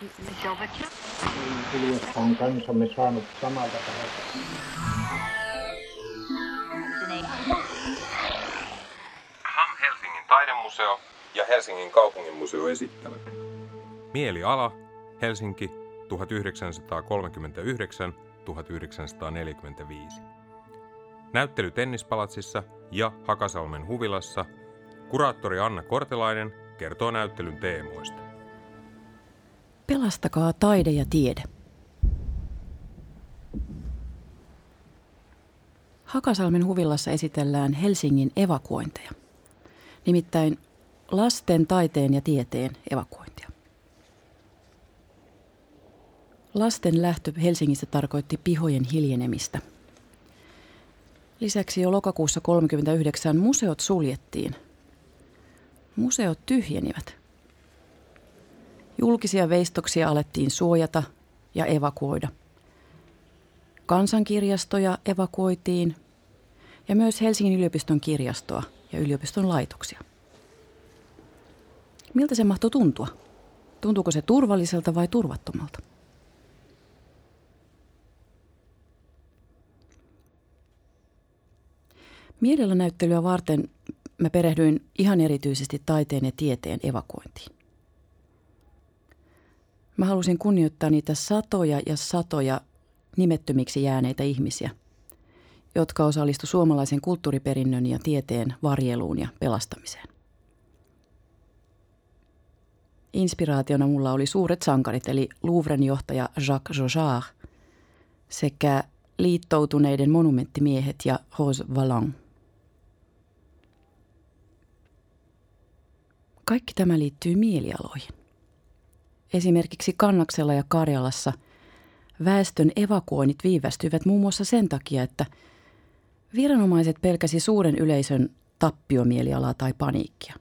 Missä ovat jo? Hiljattain kansamme saanut samalta taholta. HAM Helsingin taidemuseo ja Helsingin kaupunginmuseo esittävät. Mieliala, Helsinki, 1939-1945. Näyttely Tennispalatsissa ja Hakasalmen huvilassa. Kuraattori Anna Kortelainen kertoo näyttelyn teemoista. Pelastakaa taide ja tiede. Hakasalmen huvillassa esitellään Helsingin evakuointeja. Nimittäin lasten, taiteen ja tieteen evakuointia. Lasten lähtö Helsingistä tarkoitti pihojen hiljenemistä. Lisäksi jo lokakuussa 1939 museot suljettiin. Museot tyhjenivät. Julkisia veistoksia alettiin suojata ja evakuoida. Kansankirjastoja evakuoitiin ja myös Helsingin yliopiston kirjastoa ja yliopiston laitoksia. Miltä se mahtoi tuntua? Tuntuuko se turvalliselta vai turvattomalta? Mielellä varten mä perehdyin ihan erityisesti taiteen ja tieteen evakuointiin. Mä halusin kunnioittaa niitä satoja ja satoja nimettömiksi jääneitä ihmisiä, jotka osallistu suomalaisen kulttuuriperinnön ja tieteen varjeluun ja pelastamiseen. Inspiraationa mulla oli suuret sankarit, eli Louvren johtaja Jacques Jojard sekä liittoutuneiden monumenttimiehet ja Rose Valland. Kaikki tämä liittyy mielialoihin. Esimerkiksi Kannaksella ja Karjalassa väestön evakuoinnit viivästyivät muun muassa sen takia, että viranomaiset pelkäsi suuren yleisön tappiomielialaa tai paniikkia.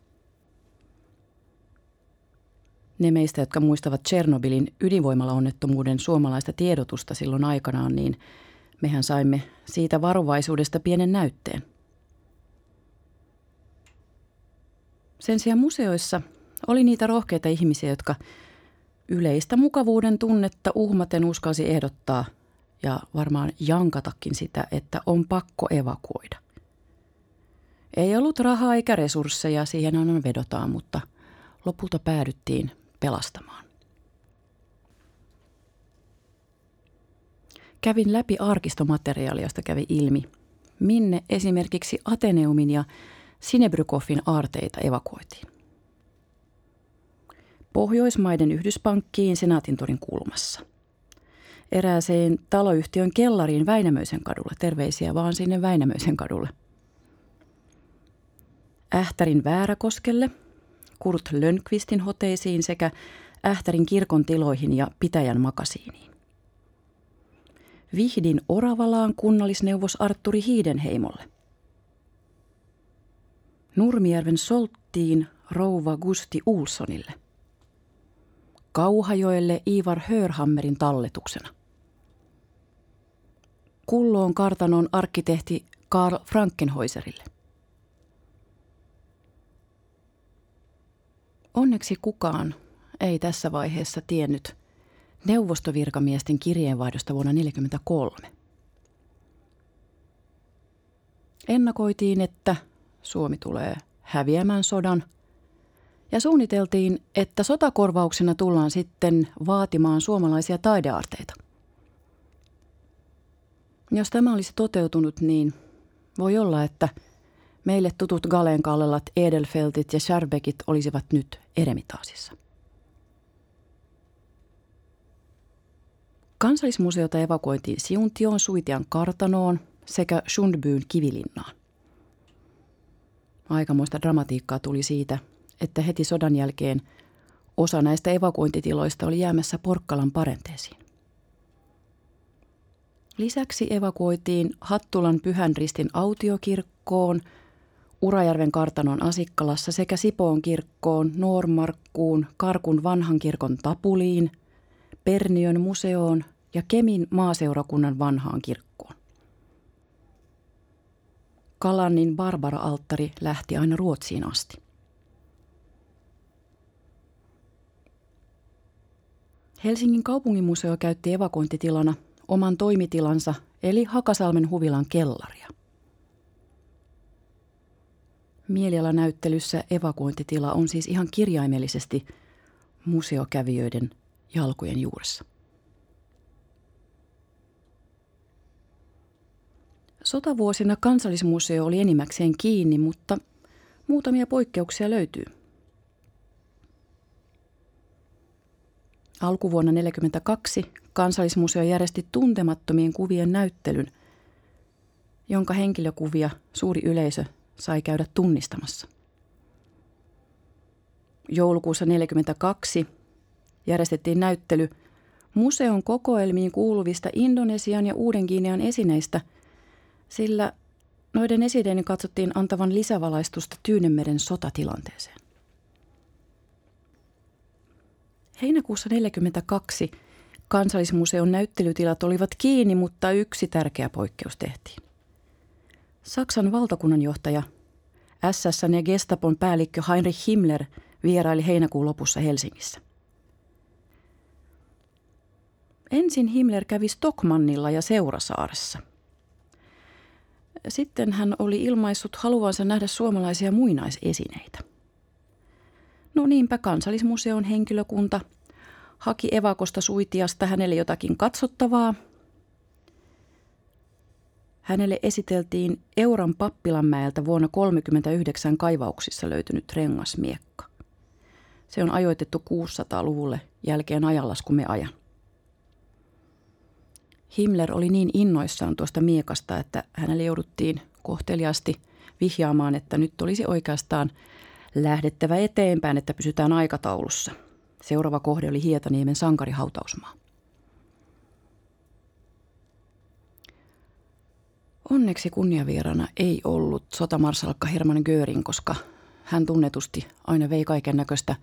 Ne meistä, jotka muistavat Tchernobylin ydinvoimalaonnettomuuden suomalaista tiedotusta silloin aikanaan, niin mehän saimme siitä varovaisuudesta pienen näytteen. Sen sijaan museoissa oli niitä rohkeita ihmisiä, jotka yleistä mukavuuden tunnetta uhmaten uskalsi ehdottaa ja varmaan jankatakin sitä, että on pakko evakuoida. Ei ollut rahaa eikä resursseja, siihen aina vedotaan, mutta lopulta päädyttiin pelastamaan. Kävin läpi arkistomateriaalia, josta kävi ilmi, minne esimerkiksi Ateneumin ja Sinebrykofin aarteita evakuoitiin. Pohjoismaiden Yhdyspankkiin Senaatintorin kulmassa. Erääseen taloyhtiön kellariin Väinämöisen kadulle. Terveisiä vaan sinne Väinämöisen kadulle. Ähtärin Vääräkoskelle, Kurt Lönnqvistin hoteisiin sekä Ähtärin kirkon tiloihin ja Pitäjän makasiiniin. Vihdin Oravalaan kunnallisneuvos Arturi Hiidenheimolle. Nurmijärven Solttiin rouva Gusti Ulsonille – Kauhajoelle Ivar Hörhammerin talletuksena. Kulloon kartanon arkkitehti Karl Frankenhäuserille. Onneksi kukaan ei tässä vaiheessa tiennyt neuvostovirkamiesten kirjeenvaihdosta vuonna 1943. Ennakoitiin, että Suomi tulee häviämään sodan – ja suunniteltiin, että sotakorvauksena tullaan sitten vaatimaan suomalaisia taidearteita. Jos tämä olisi toteutunut, niin voi olla, että meille tutut Galenkallellat, Edelfeltit ja Scherbekit olisivat nyt Eremitaasissa. Kansallismuseota evakuoitiin Siuntioon, Suitian kartanoon sekä Sundbyyn kivilinnaan. Aikamoista dramatiikkaa tuli siitä, että heti sodan jälkeen osa näistä evakuointitiloista oli jäämässä Porkkalan parenteesiin. Lisäksi evakuoitiin Hattulan Pyhän Ristin autiokirkkoon, Urajärven kartanon Asikkalassa sekä Sipoon kirkkoon, Noormarkkuun, Karkun vanhan kirkon Tapuliin, Perniön museoon ja Kemin maaseurakunnan vanhaan kirkkoon. Kalannin Barbara-alttari lähti aina Ruotsiin asti. Helsingin kaupunginmuseo käytti evakuointitilana oman toimitilansa eli Hakasalmen huvilan kellaria. Mielialanäyttelyssä evakuointitila on siis ihan kirjaimellisesti museokävijöiden jalkojen juuressa. Sotavuosina kansallismuseo oli enimmäkseen kiinni, mutta muutamia poikkeuksia löytyy. Alkuvuonna 1942 kansallismuseo järjesti tuntemattomien kuvien näyttelyn, jonka henkilökuvia suuri yleisö sai käydä tunnistamassa. Joulukuussa 1942 järjestettiin näyttely museon kokoelmiin kuuluvista Indonesian ja Uuden Kiinean esineistä, sillä noiden esineiden katsottiin antavan lisävalaistusta Tyynemeren sotatilanteeseen. Heinäkuussa 1942 kansallismuseon näyttelytilat olivat kiinni, mutta yksi tärkeä poikkeus tehtiin. Saksan valtakunnanjohtaja SS ja Gestapon päällikkö Heinrich Himmler vieraili heinäkuun lopussa Helsingissä. Ensin Himmler kävi Stockmannilla ja Seurasaaressa. Sitten hän oli ilmaissut haluansa nähdä suomalaisia muinaisesineitä. No niinpä kansallismuseon henkilökunta haki evakosta suitiasta hänelle jotakin katsottavaa. Hänelle esiteltiin Euran pappilanmäeltä vuonna 1939 kaivauksissa löytynyt rengasmiekka. Se on ajoitettu 600-luvulle jälkeen ajanlaskumme ajan. Himmler oli niin innoissaan tuosta miekasta, että hänelle jouduttiin kohteliasti vihjaamaan, että nyt olisi oikeastaan lähdettävä eteenpäin, että pysytään aikataulussa. Seuraava kohde oli Hietaniemen sankarihautausmaa. Onneksi kunniavierana ei ollut sotamarsalkka Hermann Göring, koska hän tunnetusti aina vei kaiken näköistä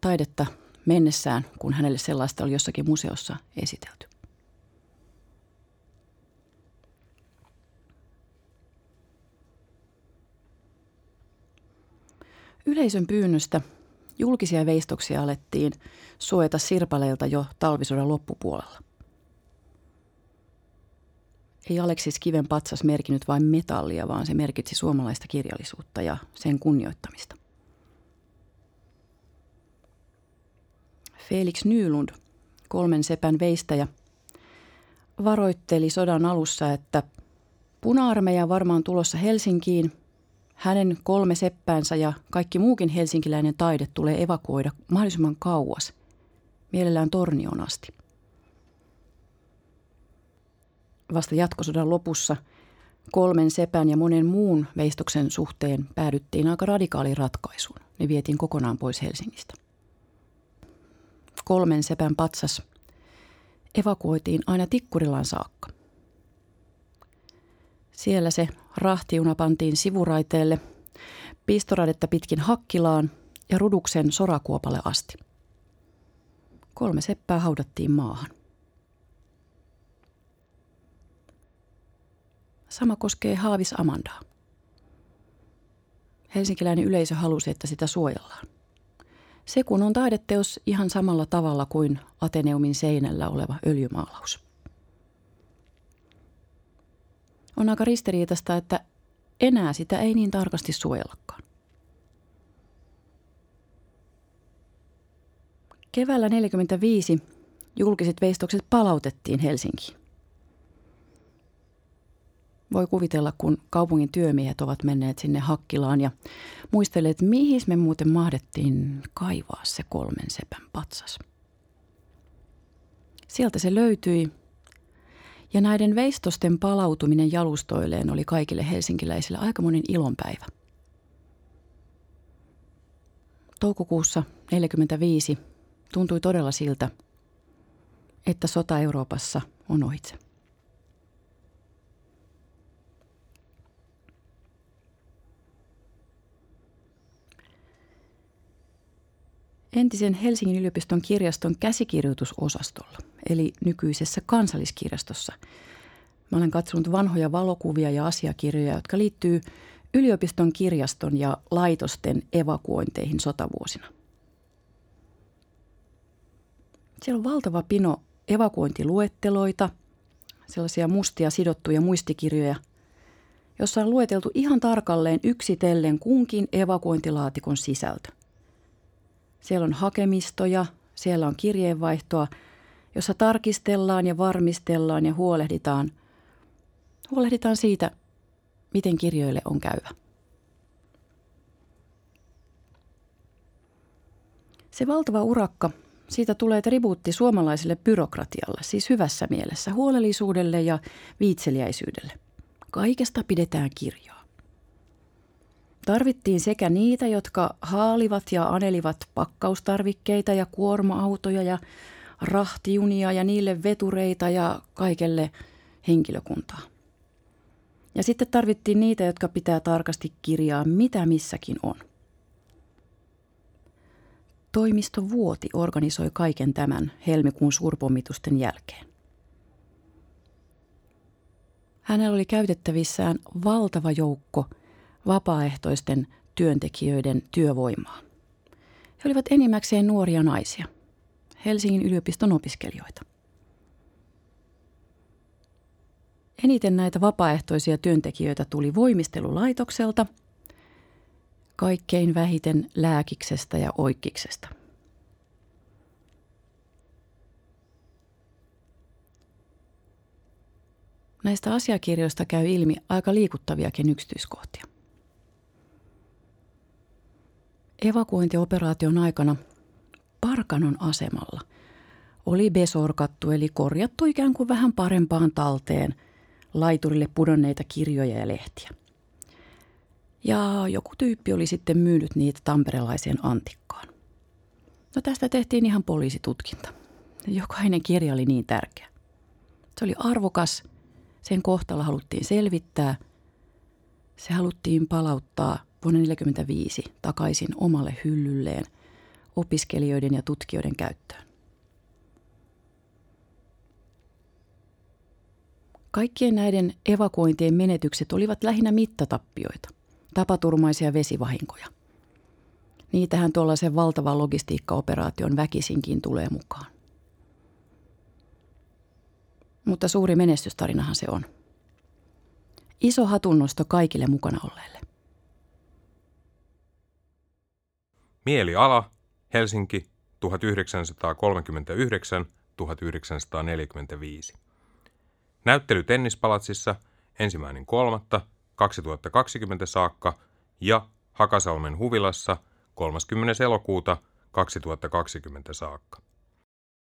taidetta mennessään, kun hänelle sellaista oli jossakin museossa esitelty. Yleisön pyynnöstä julkisia veistoksia alettiin suojata sirpaleilta jo talvisodan loppupuolella. Ei Aleksis Kiven patsas merkinnyt vain metallia, vaan se merkitsi suomalaista kirjallisuutta ja sen kunnioittamista. Felix Nylund, kolmen sepän veistäjä, varoitteli sodan alussa, että puna-armeija varmaan tulossa Helsinkiin – hänen kolme seppäänsä ja kaikki muukin helsinkiläinen taide tulee evakuoida mahdollisimman kauas, mielellään tornion asti. Vasta jatkosodan lopussa kolmen sepän ja monen muun veistoksen suhteen päädyttiin aika radikaaliin ratkaisuun. Ne vietiin kokonaan pois Helsingistä. Kolmen sepän patsas evakuoitiin aina Tikkurilaan saakka. Siellä se rahtiuna pantiin sivuraiteelle, pistoradetta pitkin Hakkilaan ja Ruduksen sorakuopalle asti. Kolme seppää haudattiin maahan. Sama koskee Haavis Amandaa. Helsinkiläinen yleisö halusi, että sitä suojellaan. Se kun on taideteos ihan samalla tavalla kuin Ateneumin seinällä oleva öljymaalaus. On aika ristiriitasta, että enää sitä ei niin tarkasti suojellakaan. Keväällä 1945 julkiset veistokset palautettiin Helsinkiin. Voi kuvitella, kun kaupungin työmiehet ovat menneet sinne Hakkilaan ja muistelleet, mihin me muuten mahdettiin kaivaa se kolmen sepän patsas. Sieltä se löytyi ja näiden veistosten palautuminen jalustoilleen oli kaikille helsinkiläisille aikamoinen ilonpäivä. Toukokuussa 1945 tuntui todella siltä, että sota Euroopassa on ohitse. Entisen Helsingin yliopiston kirjaston käsikirjoitusosastolla, eli nykyisessä kansalliskirjastossa. Mä olen katsonut vanhoja valokuvia ja asiakirjoja, jotka liittyy yliopiston kirjaston ja laitosten evakuointeihin sotavuosina. Siellä on valtava pino evakuointiluetteloita, sellaisia mustia sidottuja muistikirjoja, jossa on lueteltu ihan tarkalleen yksitellen kunkin evakuointilaatikon sisältö. Siellä on hakemistoja, siellä on kirjeenvaihtoa, jossa tarkistellaan ja varmistellaan ja huolehditaan, huolehditaan siitä, miten kirjoille on käyvä. Se valtava urakka, siitä tulee tribuutti suomalaiselle byrokratialle, siis hyvässä mielessä, huolellisuudelle ja viitseliäisyydelle. Kaikesta pidetään kirjaa. Tarvittiin sekä niitä, jotka haalivat ja anelivat pakkaustarvikkeita ja kuorma-autoja ja rahtijunia ja niille vetureita ja kaikelle henkilökuntaa. Ja sitten tarvittiin niitä, jotka pitää tarkasti kirjaa, mitä missäkin on. Toimisto Vuoti organisoi kaiken tämän helmikuun suurpommitusten jälkeen. Hänellä oli käytettävissään valtava joukko vapaaehtoisten työntekijöiden työvoimaa. He olivat enimmäkseen nuoria naisia, Helsingin yliopiston opiskelijoita. Eniten näitä vapaaehtoisia työntekijöitä tuli voimistelulaitokselta, kaikkein vähiten lääkiksestä ja oikkiksesta. Näistä asiakirjoista käy ilmi aika liikuttaviakin yksityiskohtia. Evakuointioperaation aikana Parkanon asemalla oli besorkattu eli korjattu ikään kuin vähän parempaan talteen laiturille pudonneita kirjoja ja lehtiä. Ja joku tyyppi oli sitten myynyt niitä tamperelaiseen antikkaan. No tästä tehtiin ihan poliisitutkinta. Jokainen kirja oli niin tärkeä. Se oli arvokas, sen kohtalo haluttiin selvittää. Se haluttiin palauttaa vuonna 1945 takaisin omalle hyllylleen opiskelijoiden ja tutkijoiden käyttöön. Kaikkien näiden evakuointien menetykset olivat lähinnä mittatappioita, tapaturmaisia vesivahinkoja. Niitähän tuollaisen valtavan logistiikkaoperaation väkisinkin tulee mukaan. Mutta suuri menestystarinahan se on. Iso hatunnosto kaikille mukana olleille. Mieliala, Helsinki, 1939-1945. Näyttely Tennispalatsissa ensimmäinen kolmatta 2020 saakka ja Hakasalmen huvilassa 30. elokuuta 2020 saakka.